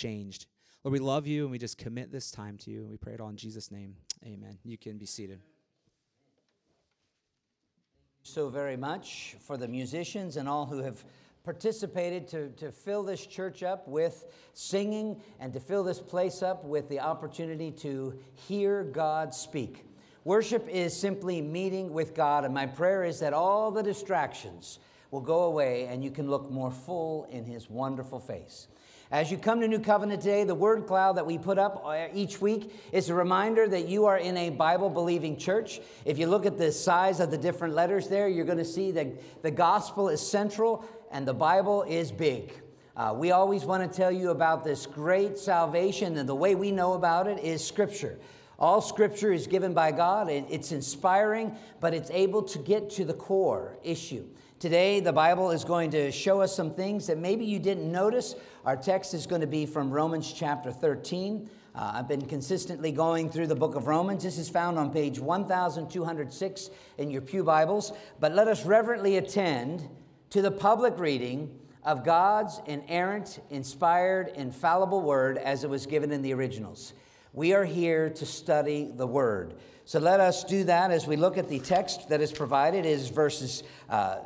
changed. Lord, we love you and we just commit this time to you. We pray it all in Jesus' name. Amen. You can be seated. So very much for the musicians and all who have participated to, to fill this church up with singing and to fill this place up with the opportunity to hear God speak. Worship is simply meeting with God, and my prayer is that all the distractions will go away and you can look more full in His wonderful face. As you come to New Covenant today, the word cloud that we put up uh, each week is a reminder that you are in a Bible believing church. If you look at the size of the different letters there, you're going to see that the gospel is central and the Bible is big. Uh, we always want to tell you about this great salvation, and the way we know about it is Scripture. All Scripture is given by God, it's inspiring, but it's able to get to the core issue. Today, the Bible is going to show us some things that maybe you didn't notice. Our text is going to be from Romans chapter 13. Uh, I've been consistently going through the book of Romans. This is found on page 1206 in your Pew Bibles. But let us reverently attend to the public reading of God's inerrant, inspired, infallible word as it was given in the originals. We are here to study the word. So let us do that as we look at the text that is provided is verses uh,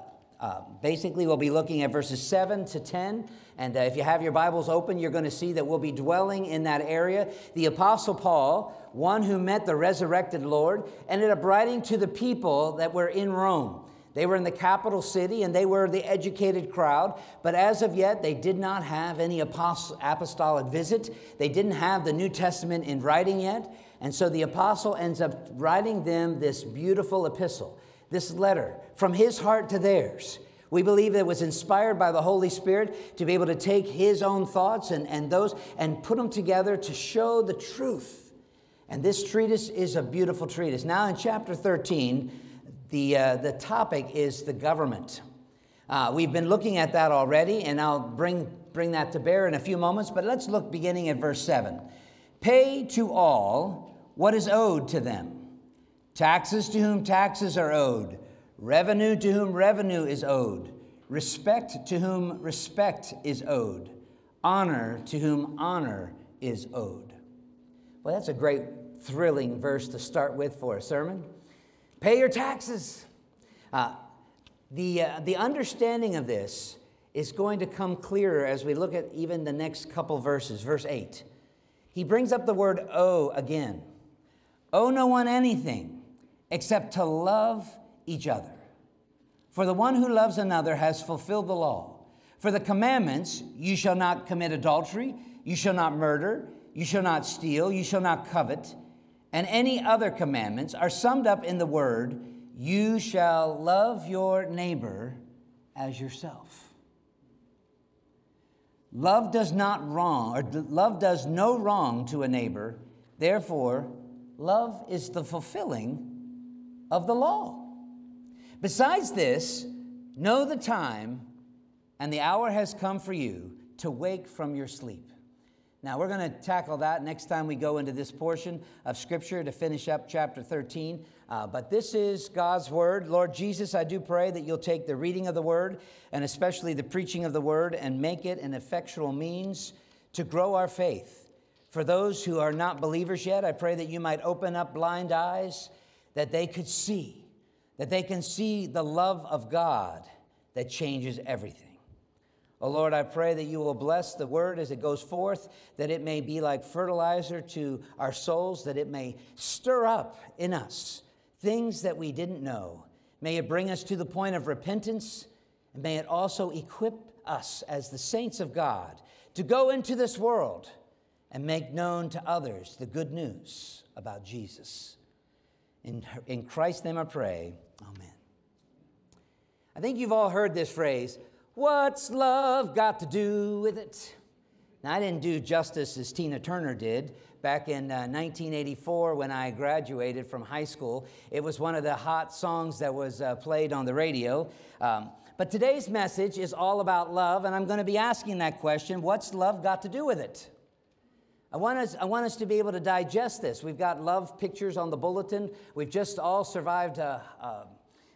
uh, basically, we'll be looking at verses 7 to 10. And uh, if you have your Bibles open, you're going to see that we'll be dwelling in that area. The Apostle Paul, one who met the resurrected Lord, ended up writing to the people that were in Rome. They were in the capital city and they were the educated crowd, but as of yet, they did not have any apostolic visit. They didn't have the New Testament in writing yet. And so the apostle ends up writing them this beautiful epistle this letter from his heart to theirs. We believe that it was inspired by the Holy Spirit to be able to take his own thoughts and, and those and put them together to show the truth. And this treatise is a beautiful treatise. Now, in chapter 13, the, uh, the topic is the government. Uh, we've been looking at that already, and I'll bring, bring that to bear in a few moments, but let's look beginning at verse 7. Pay to all what is owed to them taxes to whom taxes are owed, revenue to whom revenue is owed, respect to whom respect is owed, honor to whom honor is owed. Well, that's a great, thrilling verse to start with for a sermon. Pay your taxes. Uh, the, uh, the understanding of this is going to come clearer as we look at even the next couple verses. Verse 8. He brings up the word owe again. Owe no one anything except to love each other. For the one who loves another has fulfilled the law. For the commandments, you shall not commit adultery, you shall not murder, you shall not steal, you shall not covet, and any other commandments are summed up in the word, you shall love your neighbor as yourself. Love does not wrong, or love does no wrong to a neighbor. Therefore, love is the fulfilling of the law. Besides this, know the time and the hour has come for you to wake from your sleep. Now, we're going to tackle that next time we go into this portion of Scripture to finish up chapter 13. Uh, but this is God's Word. Lord Jesus, I do pray that you'll take the reading of the Word and especially the preaching of the Word and make it an effectual means to grow our faith. For those who are not believers yet, I pray that you might open up blind eyes that they could see, that they can see the love of God that changes everything. Oh Lord, I pray that you will bless the word as it goes forth, that it may be like fertilizer to our souls, that it may stir up in us things that we didn't know. May it bring us to the point of repentance, and may it also equip us as the saints of God to go into this world and make known to others the good news about Jesus. In, in Christ's name I pray. Amen. I think you've all heard this phrase What's love got to do with it? Now, I didn't do justice as Tina Turner did back in uh, 1984 when I graduated from high school. It was one of the hot songs that was uh, played on the radio. Um, but today's message is all about love, and I'm going to be asking that question what's love got to do with it? I want, us, I want us to be able to digest this. We've got love pictures on the bulletin. We've just all survived, uh, uh,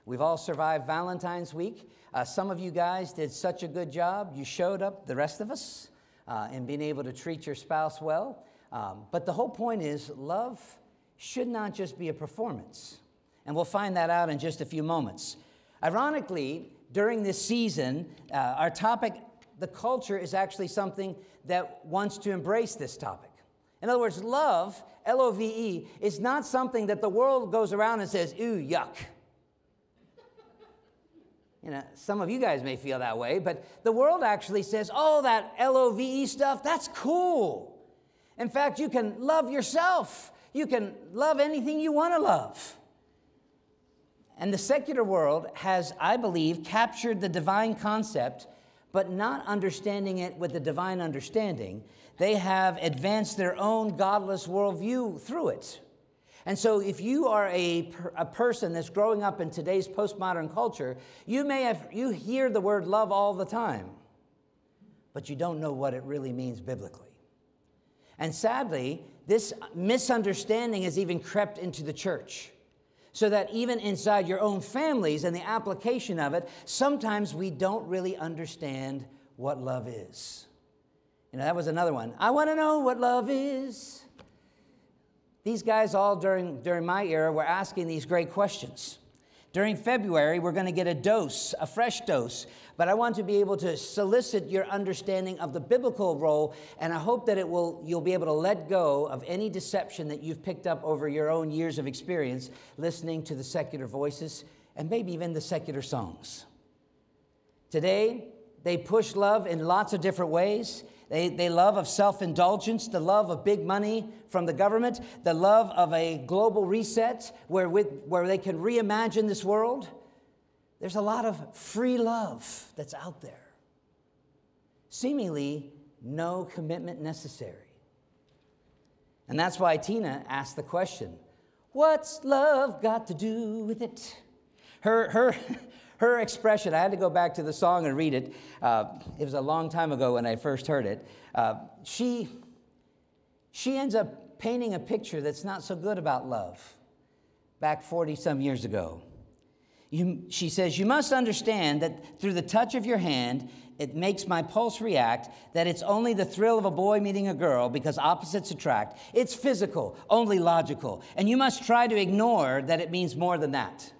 we've all survived Valentine's week. Uh, some of you guys did such a good job. You showed up, the rest of us. uh, in being able to treat your spouse well. Um, but the whole point is love should not just be a performance. And we'll find that out in just a few moments. Ironically, during this season, uh, our topic, the culture, is actually something that wants to embrace this topic. In other words, love, L O V E, is not something that the world goes around and says, ooh, yuck. You know, some of you guys may feel that way, but the world actually says, oh, that L O V E stuff, that's cool. In fact, you can love yourself. You can love anything you want to love. And the secular world has, I believe, captured the divine concept, but not understanding it with the divine understanding. They have advanced their own godless worldview through it. And so, if you are a, a person that's growing up in today's postmodern culture, you may have, you hear the word love all the time, but you don't know what it really means biblically. And sadly, this misunderstanding has even crept into the church. So that even inside your own families and the application of it, sometimes we don't really understand what love is. You know, that was another one. I want to know what love is. These guys, all during, during my era, were asking these great questions. During February, we're going to get a dose, a fresh dose, but I want to be able to solicit your understanding of the biblical role, and I hope that it will, you'll be able to let go of any deception that you've picked up over your own years of experience listening to the secular voices and maybe even the secular songs. Today, they push love in lots of different ways. They, they love of self indulgence, the love of big money from the government, the love of a global reset where, with, where they can reimagine this world. There's a lot of free love that's out there. Seemingly, no commitment necessary. And that's why Tina asked the question What's love got to do with it? Her, her, her expression, I had to go back to the song and read it. Uh, it was a long time ago when I first heard it. Uh, she, she ends up painting a picture that's not so good about love back 40 some years ago. You, she says, You must understand that through the touch of your hand, it makes my pulse react, that it's only the thrill of a boy meeting a girl because opposites attract. It's physical, only logical. And you must try to ignore that it means more than that.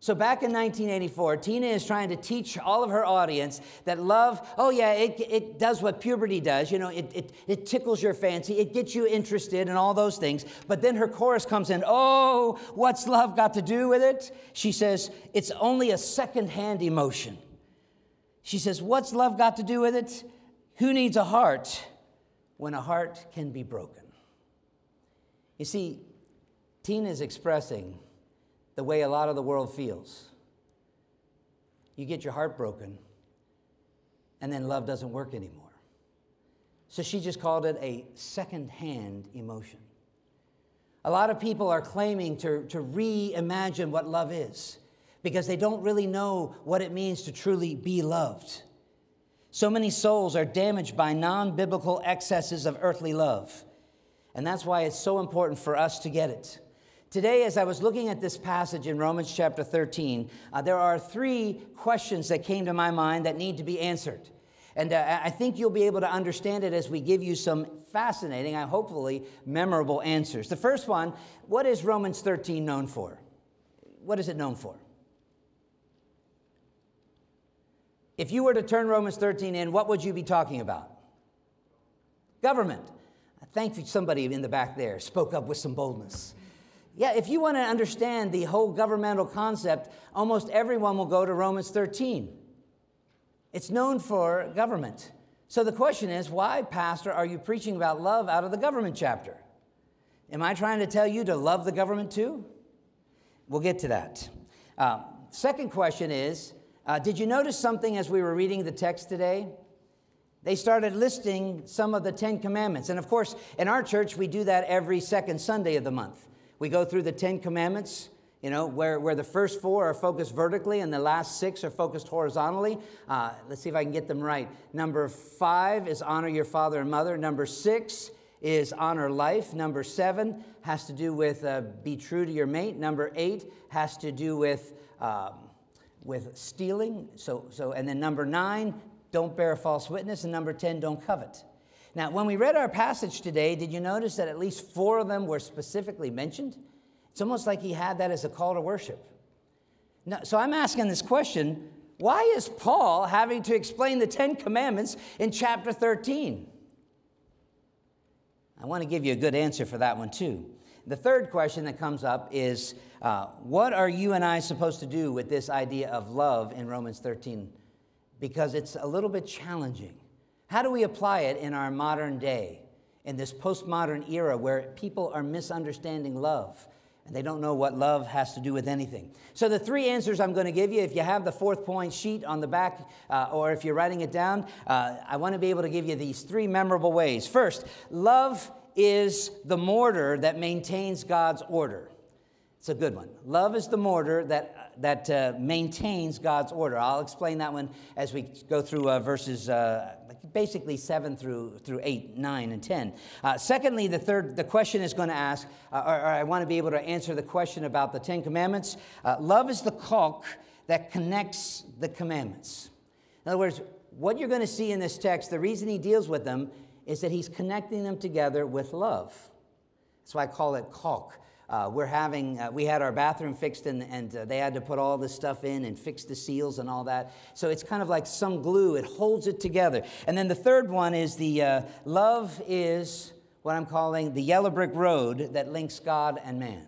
So back in 1984, Tina is trying to teach all of her audience that love, oh yeah, it, it does what puberty does. You know, it, it, it tickles your fancy, it gets you interested and all those things. But then her chorus comes in, oh, what's love got to do with it? She says, it's only a second-hand emotion. She says, what's love got to do with it? Who needs a heart when a heart can be broken? You see, Tina is expressing the way a lot of the world feels. You get your heart broken, and then love doesn't work anymore. So she just called it a second-hand emotion. A lot of people are claiming to, to reimagine what love is because they don't really know what it means to truly be loved. So many souls are damaged by non biblical excesses of earthly love. And that's why it's so important for us to get it. Today, as I was looking at this passage in Romans chapter 13, uh, there are three questions that came to my mind that need to be answered. And uh, I think you'll be able to understand it as we give you some fascinating and hopefully memorable answers. The first one what is Romans 13 known for? What is it known for? If you were to turn Romans 13 in, what would you be talking about? Government. Thankfully, somebody in the back there spoke up with some boldness. Yeah, if you want to understand the whole governmental concept, almost everyone will go to Romans 13. It's known for government. So the question is why, Pastor, are you preaching about love out of the government chapter? Am I trying to tell you to love the government too? We'll get to that. Uh, second question is uh, Did you notice something as we were reading the text today? They started listing some of the Ten Commandments. And of course, in our church, we do that every second Sunday of the month. We go through the Ten Commandments, you know, where, where the first four are focused vertically and the last six are focused horizontally. Uh, let's see if I can get them right. Number five is honor your father and mother. Number six is honor life. Number seven has to do with uh, be true to your mate. Number eight has to do with, um, with stealing. So, so, and then number nine, don't bear false witness. And number 10, don't covet. Now, when we read our passage today, did you notice that at least four of them were specifically mentioned? It's almost like he had that as a call to worship. Now, so I'm asking this question why is Paul having to explain the Ten Commandments in chapter 13? I want to give you a good answer for that one, too. The third question that comes up is uh, what are you and I supposed to do with this idea of love in Romans 13? Because it's a little bit challenging. How do we apply it in our modern day, in this postmodern era where people are misunderstanding love? and they don't know what love has to do with anything. So, the three answers I'm going to give you, if you have the fourth point sheet on the back, uh, or if you're writing it down, uh, I want to be able to give you these three memorable ways. First, love is the mortar that maintains God's order. It's a good one. Love is the mortar that, that uh, maintains God's order. I'll explain that one as we go through uh, verses uh, basically 7 through, through 8, 9, and 10. Uh, secondly, the third, the question is going to ask, uh, or, or, I want to be able to answer the question about the Ten Commandments. Uh, love is the caulk that connects the commandments. In other words, what you're going to see in this text, the reason he deals with them is that he's connecting them together with love. That's why I call it caulk. Uh, we're having, uh, we had our bathroom fixed and, and uh, they had to put all this stuff in and fix the seals and all that. So it's kind of like some glue, it holds it together. And then the third one is the uh, love is what I'm calling the yellow brick road that links God and man.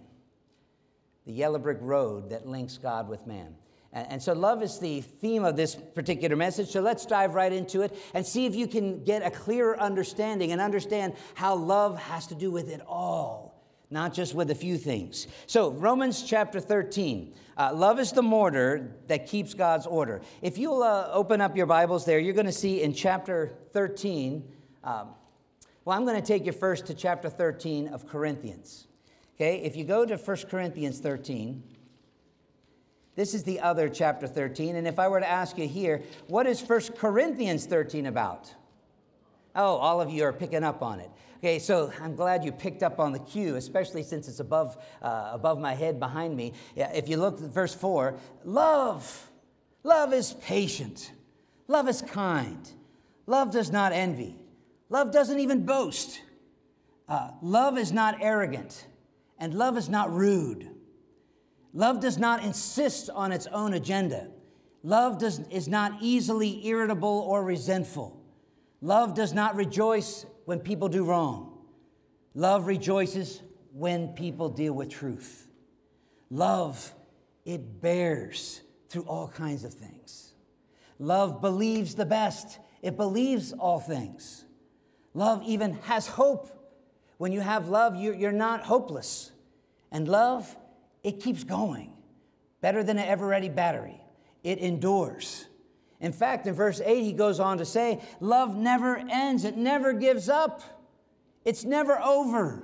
The yellow brick road that links God with man. And, and so love is the theme of this particular message. So let's dive right into it and see if you can get a clearer understanding and understand how love has to do with it all not just with a few things. So, Romans chapter 13. Uh, love is the mortar that keeps God's order. If you'll uh, open up your Bibles there, you're going to see in chapter 13. Um, well, I'm going to take you first to chapter 13 of Corinthians. Okay, if you go to 1 Corinthians 13, this is the other chapter 13. And if I were to ask you here, what is 1 Corinthians 13 about? Oh, all of you are picking up on it. Okay, so I'm glad you picked up on the cue, especially since it's above, uh, above my head behind me. If you look at verse 4, love. Love is patient. Love is kind. Love does not envy. Love doesn't even boast. Uh, love is not arrogant. And love is not rude. Love does not insist on its own agenda. Love does, is not easily irritable or resentful. Love does not rejoice when people do wrong. Love rejoices when people deal with truth. Love, it bears through all kinds of things. Love believes the best, it believes all things. Love even has hope. When you have love, you're not hopeless. And love, it keeps going better than an ever ready battery, it endures. In fact, in verse 8, he goes on to say, Love never ends, it never gives up, it's never over.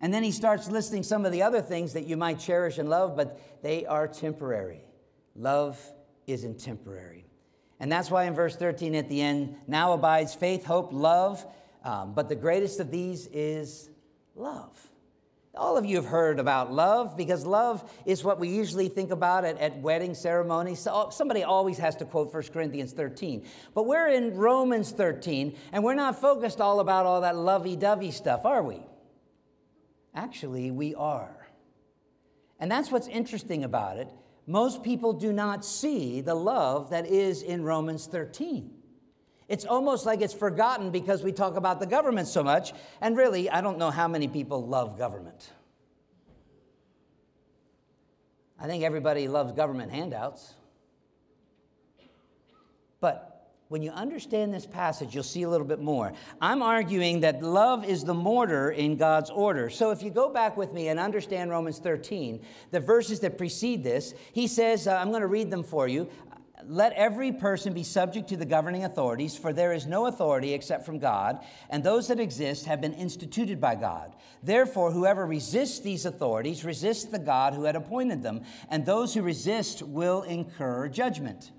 And then he starts listing some of the other things that you might cherish and love, but they are temporary. Love isn't temporary. And that's why in verse 13 at the end, now abides faith, hope, love, um, but the greatest of these is love. All of you have heard about love because love is what we usually think about at, at wedding ceremonies. So somebody always has to quote 1 Corinthians 13. But we're in Romans 13, and we're not focused all about all that lovey dovey stuff, are we? Actually, we are. And that's what's interesting about it. Most people do not see the love that is in Romans 13. It's almost like it's forgotten because we talk about the government so much. And really, I don't know how many people love government. I think everybody loves government handouts. But when you understand this passage, you'll see a little bit more. I'm arguing that love is the mortar in God's order. So if you go back with me and understand Romans 13, the verses that precede this, he says, uh, I'm going to read them for you. Let every person be subject to the governing authorities, for there is no authority except from God, and those that exist have been instituted by God. Therefore, whoever resists these authorities resists the God who had appointed them, and those who resist will incur judgment.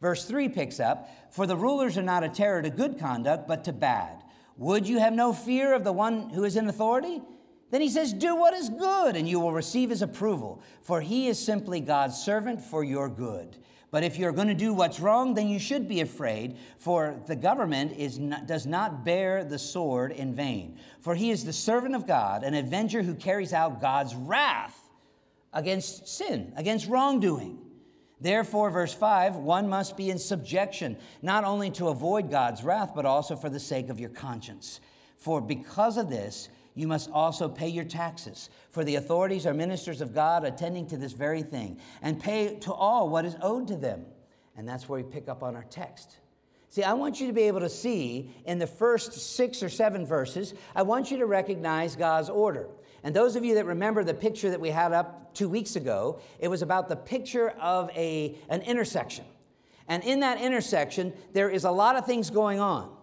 Verse 3 picks up For the rulers are not a terror to good conduct, but to bad. Would you have no fear of the one who is in authority? Then he says, Do what is good, and you will receive his approval, for he is simply God's servant for your good. But if you're going to do what's wrong, then you should be afraid, for the government is not, does not bear the sword in vain. For he is the servant of God, an avenger who carries out God's wrath against sin, against wrongdoing. Therefore, verse 5 one must be in subjection, not only to avoid God's wrath, but also for the sake of your conscience. For because of this, you must also pay your taxes. For the authorities are ministers of God attending to this very thing, and pay to all what is owed to them. And that's where we pick up on our text. See, I want you to be able to see in the first six or seven verses, I want you to recognize God's order. And those of you that remember the picture that we had up two weeks ago, it was about the picture of a, an intersection. And in that intersection, there is a lot of things going on.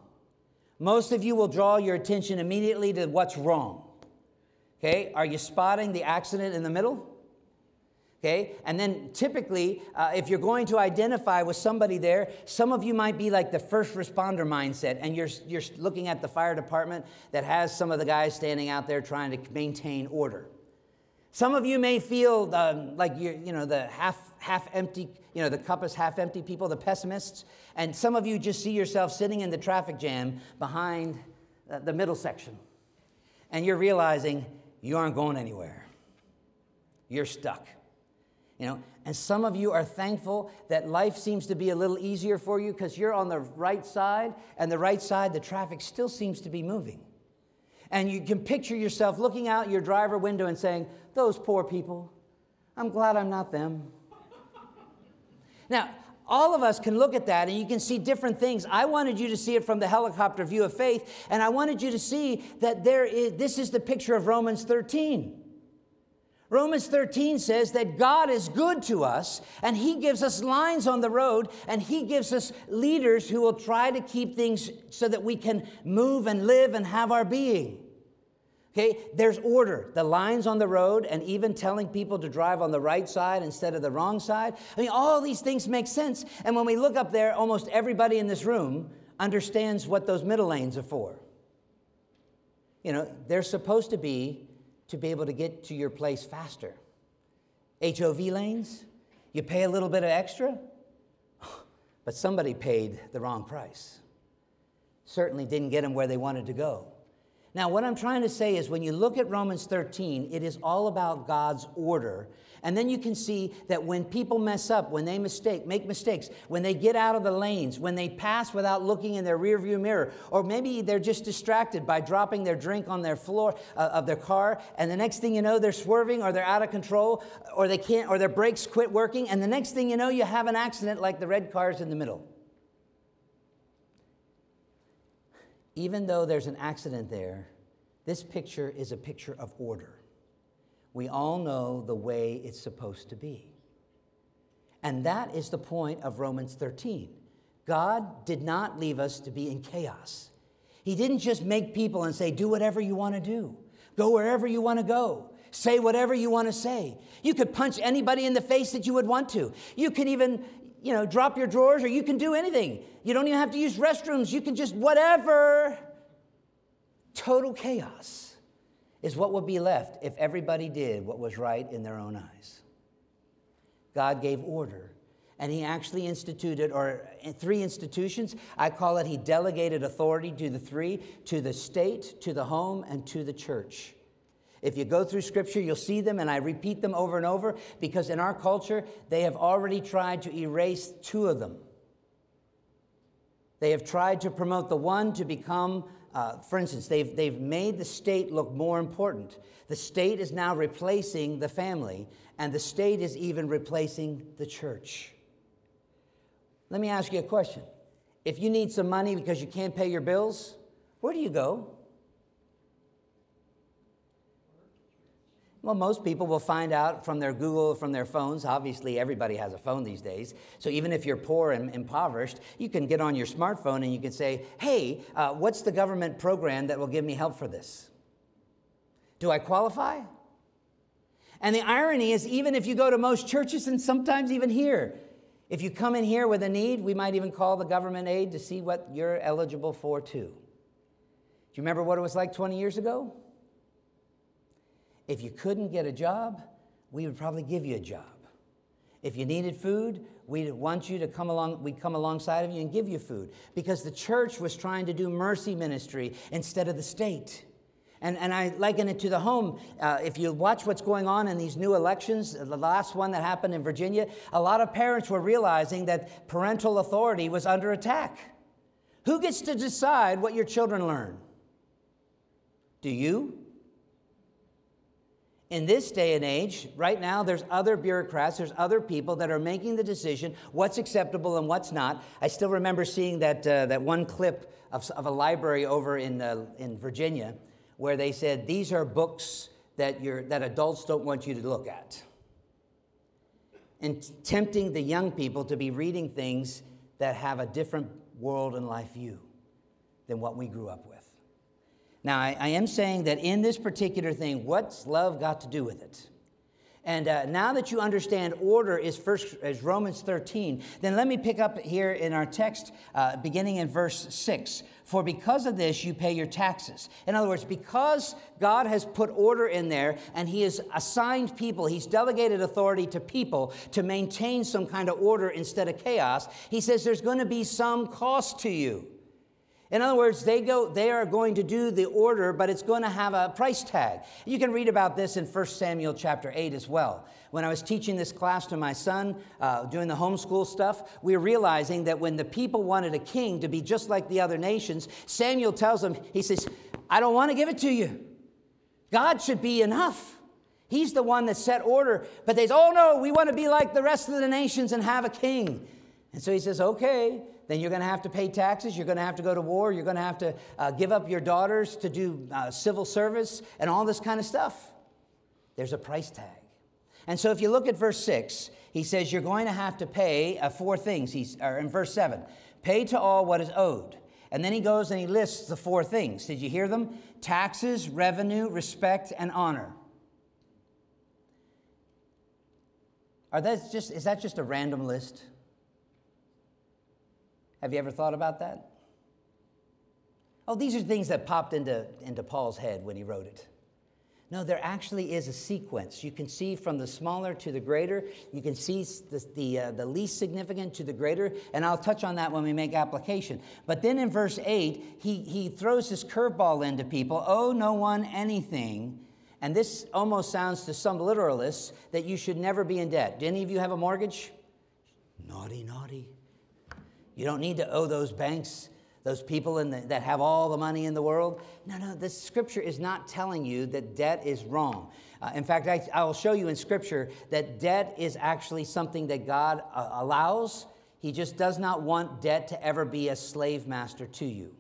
Most of you will draw your attention immediately to what's wrong. Okay, are you spotting the accident in the middle? Okay, and then typically, uh, if you're going to identify with somebody there, some of you might be like the first responder mindset, and you're, you're looking at the fire department that has some of the guys standing out there trying to maintain order. Some of you may feel um, like you're, you know, the half, half empty, you know, the cup is half empty people, the pessimists, and some of you just see yourself sitting in the traffic jam behind uh, the middle section, and you're realizing you aren't going anywhere. You're stuck. You know, and some of you are thankful that life seems to be a little easier for you because you're on the right side, and the right side, the traffic still seems to be moving. And you can picture yourself looking out your driver window and saying, Those poor people, I'm glad I'm not them. now, all of us can look at that and you can see different things. I wanted you to see it from the helicopter view of faith, and I wanted you to see that there is, this is the picture of Romans 13. Romans 13 says that God is good to us and He gives us lines on the road and He gives us leaders who will try to keep things so that we can move and live and have our being. Okay, there's order. The lines on the road, and even telling people to drive on the right side instead of the wrong side. I mean, all these things make sense. And when we look up there, almost everybody in this room understands what those middle lanes are for. You know, they're supposed to be to be able to get to your place faster. HOV lanes, you pay a little bit of extra, but somebody paid the wrong price. Certainly didn't get them where they wanted to go. Now, what I'm trying to say is when you look at Romans 13, it is all about God's order. And then you can see that when people mess up, when they mistake, make mistakes, when they get out of the lanes, when they pass without looking in their rearview mirror, or maybe they're just distracted by dropping their drink on their floor uh, of their car, and the next thing you know, they're swerving or they're out of control, or they can't, or their brakes quit working, and the next thing you know, you have an accident like the red cars in the middle. Even though there's an accident there, this picture is a picture of order. We all know the way it's supposed to be. And that is the point of Romans 13. God did not leave us to be in chaos. He didn't just make people and say, do whatever you want to do, go wherever you want to go, say whatever you want to say. You could punch anybody in the face that you would want to. You can even, you know, drop your drawers or you can do anything. You don't even have to use restrooms. You can just whatever. Total chaos is what would be left if everybody did what was right in their own eyes. God gave order, and He actually instituted, or eh, three institutions. I call it He delegated authority to the three to the state, to the home, and to the church. If you go through scripture, you'll see them, and I repeat them over and over because in our culture, they have already tried to erase two of them. They have tried to promote the one to become, uh, for instance, they've, they've made the state look more important. The state is now replacing the family, and the state is even replacing the church. Let me ask you a question. If you need some money because you can't pay your bills, where do you go? Well, most people will find out from their Google, from their phones. Obviously, everybody has a phone these days. So even if you're poor and impoverished, you can get on your smartphone and you can say, hey, uh, what's the government program that will give me help for this? Do I qualify? And the irony is, even if you go to most churches and sometimes even here, if you come in here with a need, we might even call the government aid to see what you're eligible for, too. Do you remember what it was like 20 years ago? If you couldn't get a job, we would probably give you a job. If you needed food, we'd want you to come along, we'd come alongside of you and give you food. Because the church was trying to do mercy ministry instead of the state. And, and I liken it to the home. Uh, if you watch what's going on in these new elections, the last one that happened in Virginia, a lot of parents were realizing that parental authority was under attack. Who gets to decide what your children learn? Do you? In this day and age, right now, there's other bureaucrats, there's other people that are making the decision what's acceptable and what's not. I still remember seeing that, uh, that one clip of, of a library over in, uh, in Virginia where they said, These are books that, you're, that adults don't want you to look at. And tempting the young people to be reading things that have a different world and life view than what we grew up with. Now, I, I am saying that in this particular thing, what's love got to do with it? And uh, now that you understand order is first is Romans 13, then let me pick up here in our text, uh, beginning in verse 6. For because of this, you pay your taxes. In other words, because God has put order in there and He has assigned people, He's delegated authority to people to maintain some kind of order instead of chaos, He says there's going to be some cost to you. In other words, they go they are going to do the order, but it's going to have a price tag. You can read about this in 1 Samuel chapter 8 as well. When I was teaching this class to my son, uh, doing the homeschool stuff, we were realizing that when the people wanted a king to be just like the other nations, Samuel tells them, he says, I don't want to give it to you. God should be enough. He's the one that set order. But they say, oh no, we want to be like the rest of the nations and have a king. And so he says, okay, then you're going to have to pay taxes. You're going to have to go to war. You're going to have to uh, give up your daughters to do uh, civil service and all this kind of stuff. There's a price tag. And so if you look at verse 6, he says you're going to have to pay uh, four things. He's, or in verse 7, pay to all what is owed. And then he goes and he lists the four things. Did you hear them? Taxes, revenue, respect, and honor. Are that just, is that just a random list? Have you ever thought about that? Oh, these are things that popped into, into Paul's head when he wrote it. No, there actually is a sequence. You can see from the smaller to the greater. You can see the, the, uh, the least significant to the greater. And I'll touch on that when we make application. But then in verse 8, he, he throws this curveball into people owe no one anything. And this almost sounds to some literalists that you should never be in debt. Do any of you have a mortgage? Naughty, naughty. You don't need to owe those banks, those people the, that have all the money in the world. No, no, this scripture is not telling you that debt is wrong. Uh, in fact, I, I, will show you in scripture that debt is actually something that God uh, allows. He just does not want debt to ever be a slave master to you.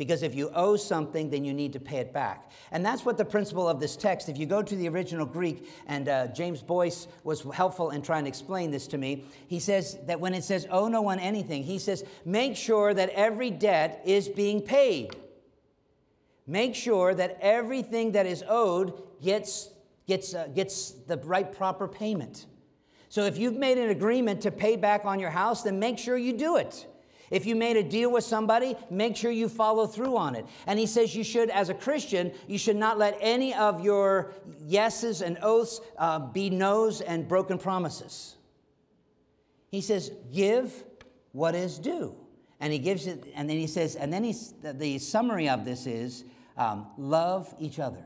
Because if you owe something, then you need to pay it back. And that's what the principle of this text, if you go to the original Greek, and uh, James Boice was helpful in trying to explain this to me, he says that when it says owe no one anything, he says make sure that every debt is being paid. Make sure that everything that is owed gets, gets, uh, gets the right proper payment. So if you've made an agreement to pay back on your house, then make sure you do it. If you made a deal with somebody, make sure you follow through on it. And he says you should, as a Christian, you should not let any of your yeses and oaths uh, be no's and broken promises. He says, give what is due. And he gives it, and then he says, and then he's, the summary of this is um, love each other.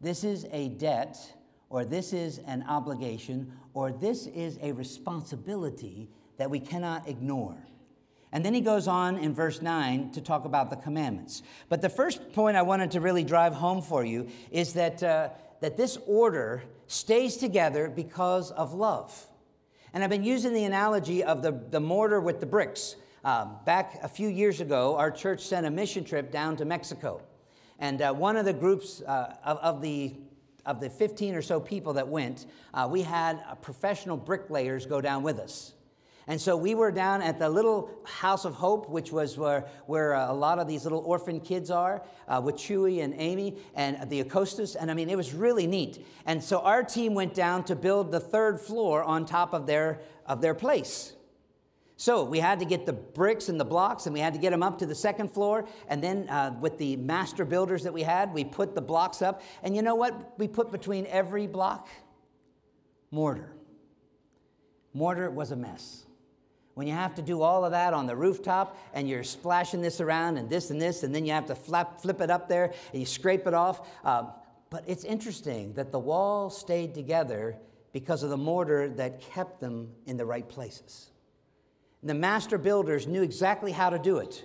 This is a debt, or this is an obligation, or this is a responsibility that we cannot ignore. And then he goes on in verse 9 to talk about the commandments. But the first point I wanted to really drive home for you is that, uh, that this order stays together because of love. And I've been using the analogy of the, the mortar with the bricks. Uh, back a few years ago, our church sent a mission trip down to Mexico. And uh, one of the groups uh, of, of, the, of the 15 or so people that went, uh, we had professional bricklayers go down with us. And so we were down at the little House of Hope, which was where, where uh, a lot of these little orphan kids are, uh, with Chewy and Amy and the Acostas. And I mean, it was really neat. And so our team went down to build the third floor on top of their, of their place. So we had to get the bricks and the blocks, and we had to get them up to the second floor. And then, uh, with the master builders that we had, we put the blocks up. And you know what? We put between every block mortar. mortar was a mess. When you have to do all of that on the rooftop and you're splashing this around and this and this, and then you have to flap, flip it up there and you scrape it off. Uh, but it's interesting that the wall stayed together because of the mortar that kept them in the right places. And the master builders knew exactly how to do it.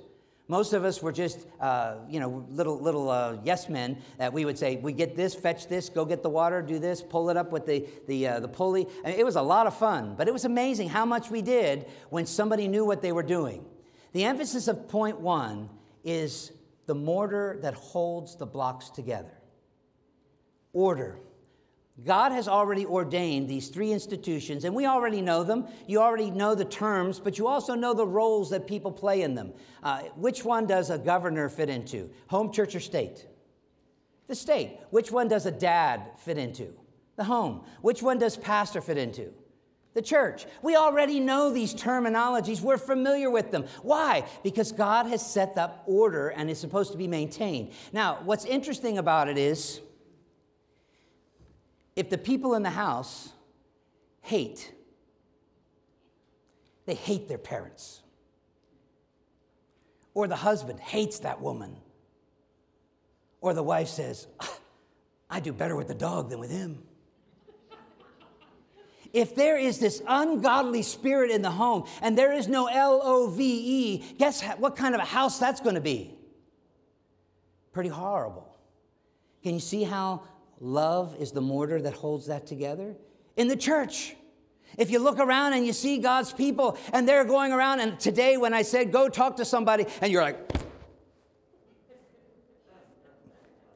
Most of us were just, uh, you know, little little uh, yes men that we would say, we get this, fetch this, go get the water, do this, pull it up with the the uh, the pulley. It was a lot of fun, but it was amazing how much we did when somebody knew what they were doing. The emphasis of point one is the mortar that holds the blocks together. Order. God has already ordained these three institutions, and we already know them. You already know the terms, but you also know the roles that people play in them. Uh, which one does a governor fit into? Home, church, or state? The state. Which one does a dad fit into? The home. Which one does pastor fit into? The church. We already know these terminologies. We're familiar with them. Why? Because God has set up order and is supposed to be maintained. Now, what's interesting about it is if the people in the house hate, they hate their parents, or the husband hates that woman, or the wife says, ah, I do better with the dog than with him. If there is this ungodly spirit in the home and there is no L O V E, guess what kind of a house that's going to be? Pretty horrible. Can you see how love is the mortar that holds that together? In the church. If you look around and you see God's people and they're going around, and today when I said go talk to somebody, and you're like,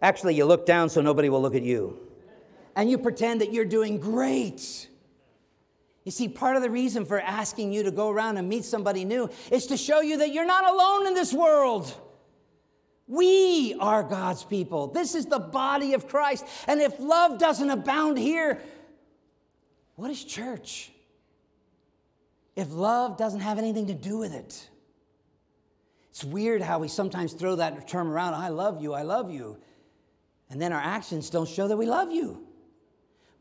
actually, you look down so nobody will look at you. And you pretend that you're doing great. You see, part of the reason for asking you to go around and meet somebody new is to show you that you're not alone in this world. We are God's people. This is the body of Christ. And if love doesn't abound here, what is church? If love doesn't have anything to do with it. It's weird how we sometimes throw that term around I love you, I love you. And then our actions don't show that we love you.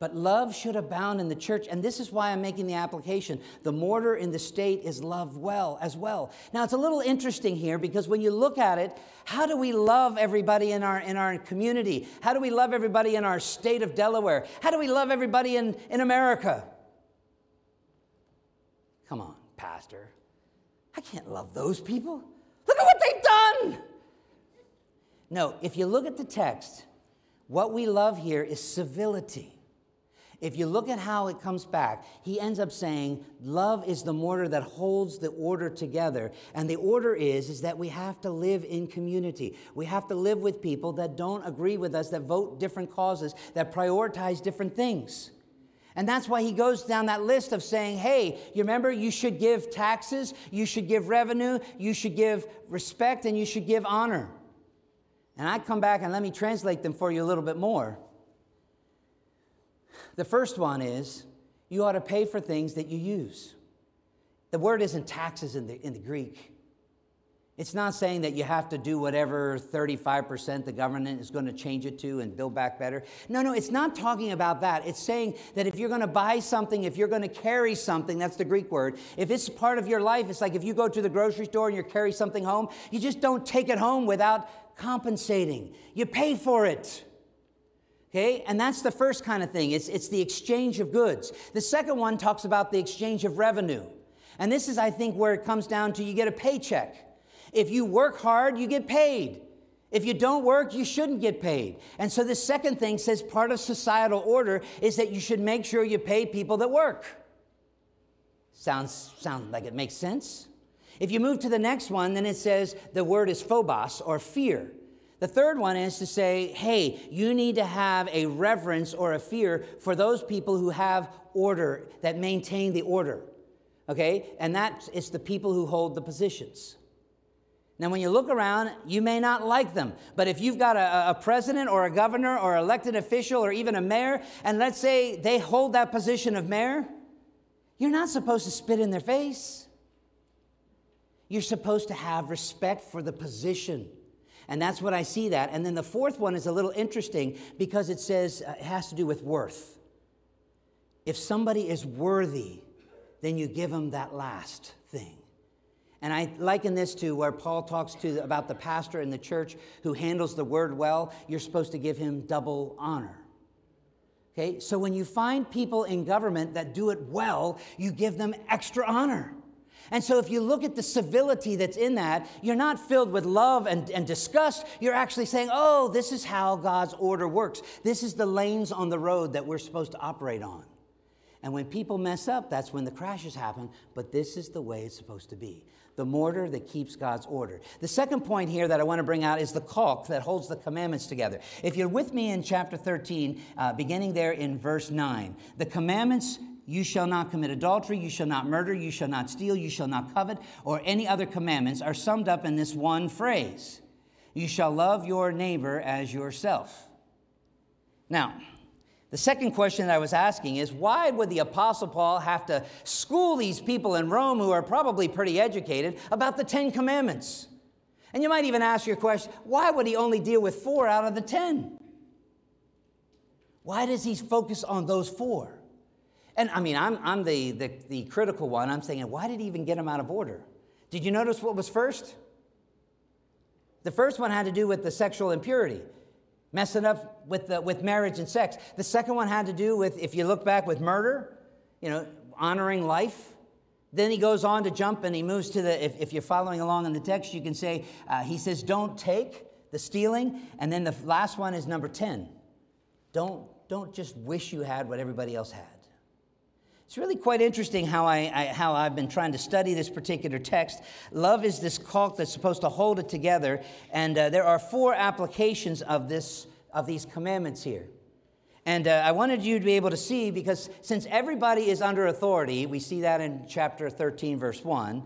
But love should abound in the church. And this is why I'm making the application. The mortar in the state is love well as well. Now, it's a little interesting here because when you look at it, how do we love everybody in our, in our community? How do we love everybody in our state of Delaware? How do we love everybody in, in America? Come on, Pastor. I can't love those people. Look at what they've done. No, if you look at the text, what we love here is civility. If you look at how it comes back, he ends up saying, love is the mortar that holds the order together. And the order is, is that we have to live in community. We have to live with people that don't agree with us, that vote different causes, that prioritize different things. And that's why he goes down that list of saying, hey, you remember you should give taxes, you should give revenue, you should give respect, and you should give honor. And I come back and let me translate them for you a little bit more. The first one is you ought to pay for things that you use. The word isn't taxes in the, in the Greek. It's not saying that you have to do whatever 35% the government is going to change it to and build back better. No, no, it's not talking about that. It's saying that if you're going to buy something, if you're going to carry something, that's the Greek word, if it's part of your life, it's like if you go to the grocery store and you carry something home, you just don't take it home without compensating. You pay for it. Okay, and that's the first kind of thing. It's, it's the exchange of goods. The second one talks about the exchange of revenue. And this is, I think, where it comes down to you get a paycheck. If you work hard, you get paid. If you don't work, you shouldn't get paid. And so the second thing says part of societal order is that you should make sure you pay people that work. Sounds, sound like it makes sense. If you move to the next one, then it says the word is phobos or fear. The third one is to say, hey, you need to have a reverence or a fear for those people who have order, that maintain the order. Okay? And that is the people who hold the positions. Now, when you look around, you may not like them, but if you've got a, a, president or a governor or elected official or even a mayor, and let's say they hold that position of mayor, you're not supposed to spit in their face. You're supposed to have respect for the position. And that's what I see that. And then the fourth one is a little interesting because it says uh, it has to do with worth. If somebody is worthy, then you give them that last thing. And I liken this to where Paul talks to about the pastor in the church who handles the word well. You're supposed to give him double honor. Okay, so when you find people in government that do it well, you give them extra honor. And so, if you look at the civility that's in that, you're not filled with love and, and disgust. You're actually saying, oh, this is how God's order works. This is the lanes on the road that we're supposed to operate on. And when people mess up, that's when the crashes happen. But this is the way it's supposed to be the mortar that keeps God's order. The second point here that I want to bring out is the caulk that holds the commandments together. If you're with me in chapter 13, uh, beginning there in verse 9, the commandments you shall not commit adultery, you shall not murder, you shall not steal, you shall not covet, or any other commandments are summed up in this one phrase You shall love your neighbor as yourself. Now, the second question that I was asking is why would the Apostle Paul have to school these people in Rome who are probably pretty educated about the Ten Commandments? And you might even ask your question why would he only deal with four out of the ten? Why does he focus on those four? And I mean, I'm, I'm the, the, the critical one. I'm saying, why did he even get them out of order? Did you notice what was first? The first one had to do with the sexual impurity messing up with, the, with marriage and sex. The second one had to do with, if you look back, with murder, you know, honoring life. Then he goes on to jump and he moves to the, if, if you're following along in the text, you can say, uh, he says, don't take the stealing. And then the last one is number 10. Don't, don't just wish you had what everybody else had. It's really quite interesting how, I, I, how I've been trying to study this particular text. Love is this caulk that's supposed to hold it together, and uh, there are four applications of, this, of these commandments here. And uh, I wanted you to be able to see because since everybody is under authority, we see that in chapter 13, verse 1.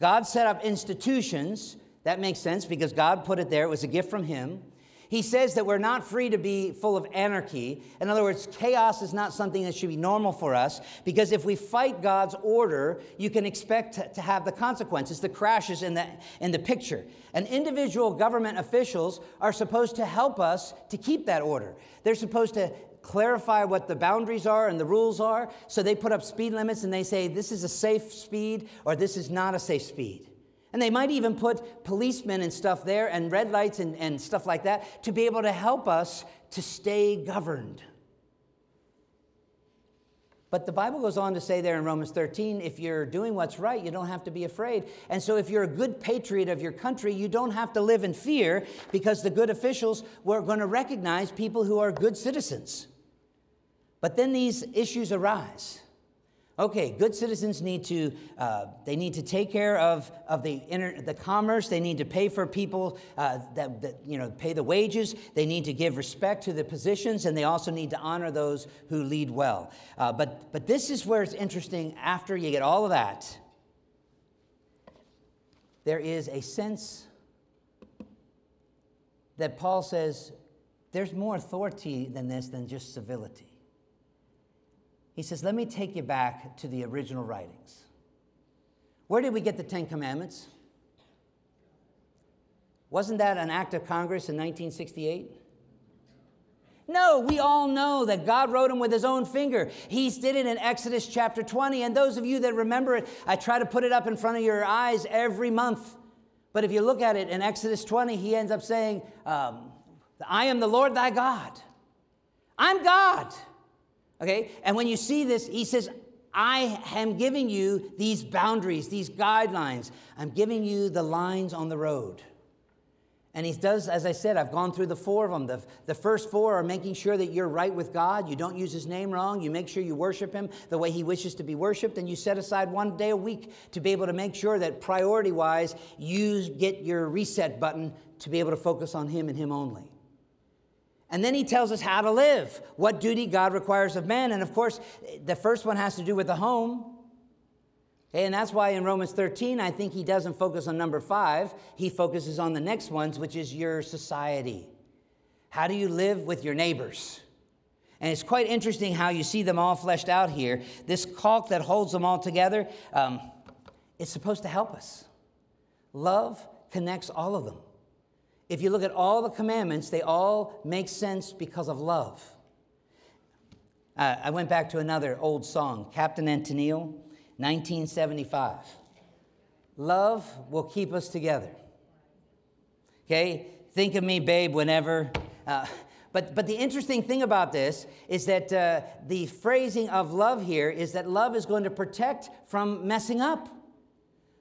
God set up institutions. That makes sense because God put it there, it was a gift from Him. He says that we're not free to be full of anarchy. In other words, chaos is not something that should be normal for us because if we fight God's order, you can expect to have the consequences, the crashes in the, in the picture. And individual government officials are supposed to help us to keep that order. They're supposed to clarify what the boundaries are and the rules are. So they put up speed limits and they say, this is a safe speed or this is not a safe speed. And they might even put policemen and stuff there and red lights and, and stuff like that to be able to help us to stay governed. But the Bible goes on to say there in Romans 13 if you're doing what's right, you don't have to be afraid. And so, if you're a good patriot of your country, you don't have to live in fear because the good officials were going to recognize people who are good citizens. But then these issues arise. Okay, good citizens need to, uh, they need to take care of, of the, the commerce. They need to pay for people uh, that, that, you know, pay the wages. They need to give respect to the positions, and they also need to honor those who lead well. Uh, but, but this is where it's interesting after you get all of that. There is a sense that Paul says there's more authority than this than just civility. He says, Let me take you back to the original writings. Where did we get the Ten Commandments? Wasn't that an act of Congress in 1968? No, we all know that God wrote them with his own finger. He did it in Exodus chapter 20. And those of you that remember it, I try to put it up in front of your eyes every month. But if you look at it in Exodus 20, he ends up saying, um, I am the Lord thy God. I'm God. Okay? And when you see this, he says, I am giving you these boundaries, these guidelines. I'm giving you the lines on the road. And he does, as I said, I've gone through the four of them. The, the first four are making sure that you're right with God. You don't use his name wrong. You make sure you worship him the way he wishes to be worshiped. And you set aside one day a week to be able to make sure that priority wise, you get your reset button to be able to focus on him and him only. And then he tells us how to live, what duty God requires of man. And of course, the first one has to do with the home. And that's why in Romans 13, I think he doesn't focus on number five. He focuses on the next ones, which is your society. How do you live with your neighbors? And it's quite interesting how you see them all fleshed out here. This caulk that holds them all together, um, it's supposed to help us. Love connects all of them. If you look at all the commandments, they all make sense because of love. Uh, I went back to another old song, Captain and Tennille. 1975. Love will keep us together. Okay? Think of me, babe, whenever. Uh, but, but the interesting thing about this is that uh, the phrasing of love here is that love is going to protect from messing up.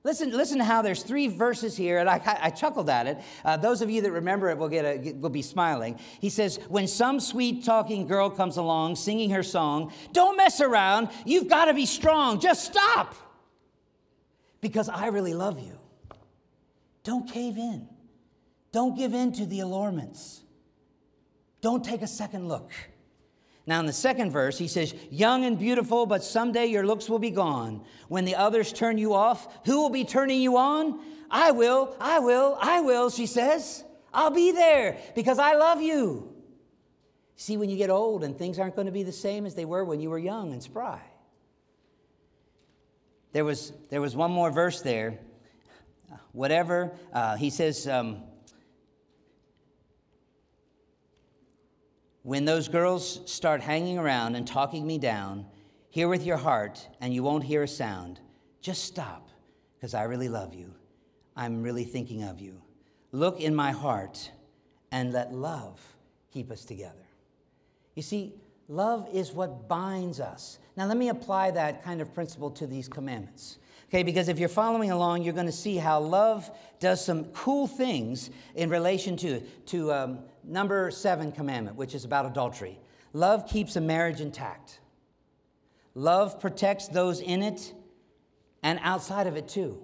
Listen, listen to how there's three verses here, and I, I chuckled at it. Uh, those of you that remember it will, get a, will be smiling. He says, When some sweet talking girl comes along singing her song, don't mess around. You've got to be strong. Just stop. Because I really love you. Don't cave in. Don't give in to the allurements. Don't take a second look. Now, in the second verse, he says, Young and beautiful, but someday your looks will be gone. When the others turn you off, who will be turning you on? I will, I will, I will, she says. I'll be there because I love you. See, when you get old and things aren't going to be the same as they were when you were young and spry. There was, there was one more verse there. Whatever, uh, he says, um, When those girls start hanging around and talking me down, hear with your heart and you won't hear a sound. Just stop, because I really love you. I'm really thinking of you. Look in my heart and let love keep us together. You see, love is what binds us. Now, let me apply that kind of principle to these commandments. Okay, because if you're following along, you're going to see how love does some cool things in relation to, to um, number seven commandment, which is about adultery. Love keeps a marriage intact. Love protects those in it and outside of it too.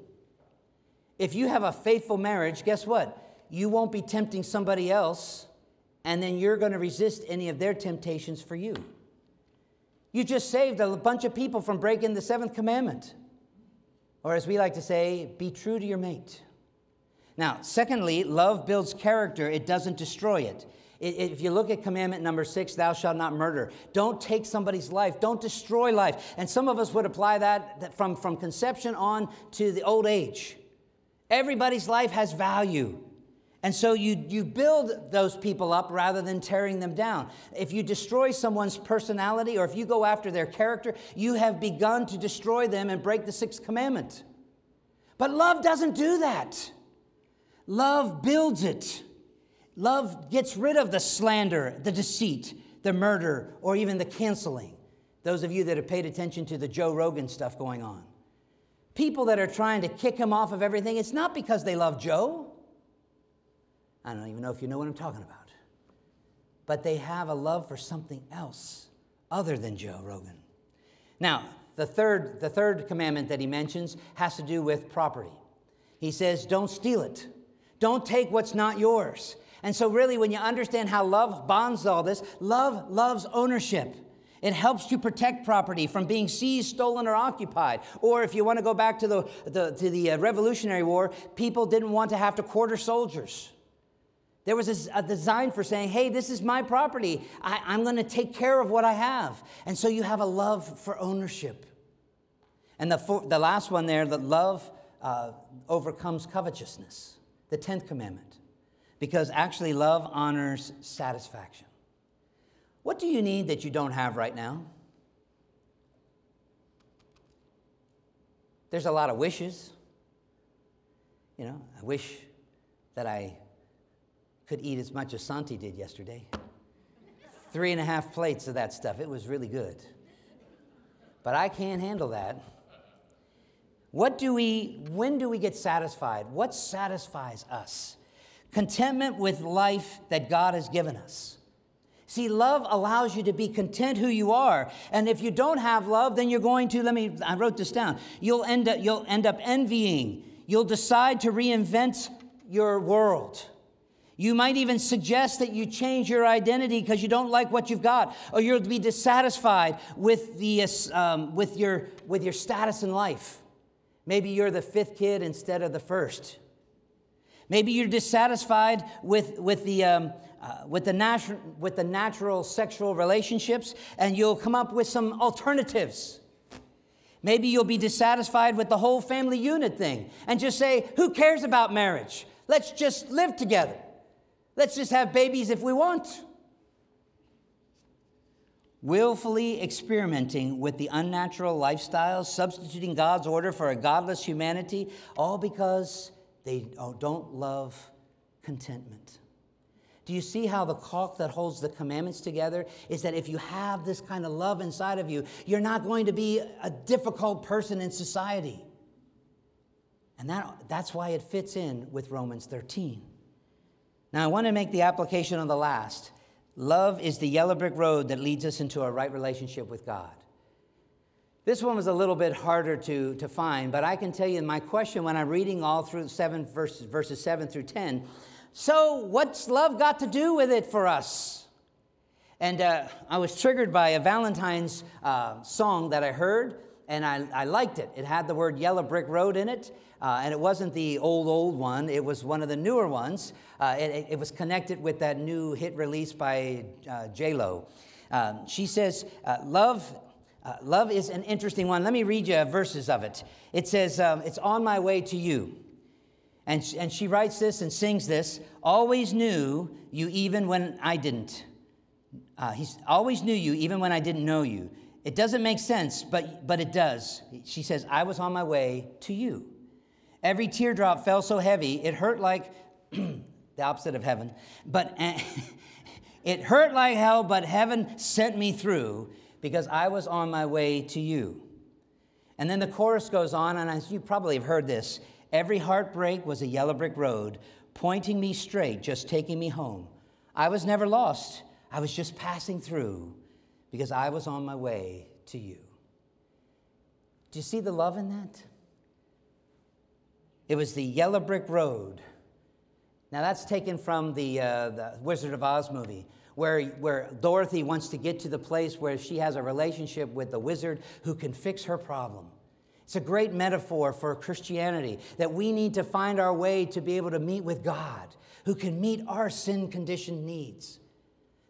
If you have a faithful marriage, guess what? You won't be tempting somebody else, and then you're going to resist any of their temptations for you. You just saved a bunch of people from breaking the seventh commandment. Or, as we like to say, be true to your mate. Now, secondly, love builds character, it doesn't destroy it. If you look at commandment number six, thou shalt not murder, don't take somebody's life, don't destroy life. And some of us would apply that from, from conception on to the old age. Everybody's life has value. And so you, you build those people up rather than tearing them down. If you destroy someone's personality or if you go after their character, you have begun to destroy them and break the sixth commandment. But love doesn't do that. Love builds it. Love gets rid of the slander, the deceit, the murder, or even the canceling. Those of you that have paid attention to the Joe Rogan stuff going on. People that are trying to kick him off of everything, it's not because they love Joe. I don't even know if you know what I'm talking about. But they have a love for something else other than Joe Rogan. Now, the third, the third commandment that he mentions has to do with property. He says, Don't steal it, don't take what's not yours. And so, really, when you understand how love bonds all this, love loves ownership. It helps to protect property from being seized, stolen, or occupied. Or if you want to go back to the, the to the uh, Revolutionary War, people didn't want to have to quarter soldiers. There was a, design for saying, hey, this is my property. I, I'm going to take care of what I have. And so you have a love for ownership. And the, the last one there, that love uh, overcomes covetousness, the 10th commandment. Because actually, love honors satisfaction. What do you need that you don't have right now? There's a lot of wishes. You know, I wish that I could eat as much as Santi did yesterday. Three and a half plates of that stuff. It was really good. But I can't handle that. What do we, when do we get satisfied? What satisfies us? Contentment with life that God has given us. See, love allows you to be content who you are. And if you don't have love, then you're going to, let me, I wrote this down. You'll end up, you'll end up envying. You'll decide to reinvent your world. You might even suggest that you change your identity because you don't like what you've got, or you'll be dissatisfied with, the, um, with, your, with your status in life. Maybe you're the fifth kid instead of the first. Maybe you're dissatisfied with, with, the, um, uh, with, the natu- with the natural sexual relationships, and you'll come up with some alternatives. Maybe you'll be dissatisfied with the whole family unit thing and just say, Who cares about marriage? Let's just live together. Let's just have babies if we want. Willfully experimenting with the unnatural lifestyles, substituting God's order for a godless humanity, all because they oh, don't love contentment. Do you see how the caulk that holds the commandments together is that if you have this kind of love inside of you, you're not going to be a difficult person in society. And that, that's why it fits in with Romans 13. Now, I want to make the application on the last. Love is the yellow brick road that leads us into a right relationship with God. This one was a little bit harder to, to find, but I can tell you my question when I'm reading all through seven verses, verses 7 through 10 so, what's love got to do with it for us? And uh, I was triggered by a Valentine's uh, song that I heard, and I, I, liked it. It had the word Yellow Brick Road in it, uh, and it wasn't the old, old one, it was one of the newer ones. Uh, it, it, was connected with that new hit release by uh, J-Lo. Um, she says, uh, Love. love is an interesting one. Let me read you verses of it. It says, um, It's on my way to you. And, she, and she writes this and sings this always knew you even when I didn't. Uh, he always knew you even when I didn't know you. It doesn't make sense, but, but it does. She says, I was on my way to you. Every teardrop fell so heavy, it hurt like the opposite of heaven, but it hurt like hell, but heaven sent me through because I was on my way to you. And then the chorus goes on, and you probably have heard this. Every heartbreak was a yellow brick road, pointing me straight, just taking me home. I was never lost. I was just passing through because I was on my way to you. Do you see the love in that? It was the yellow brick road. Now, that's taken from the, uh, the Wizard of Oz movie, where, where Dorothy wants to get to the place where she has a relationship with the wizard who can fix her problem. It's a great metaphor for Christianity that we need to find our way to be able to meet with God who can meet our sin conditioned needs.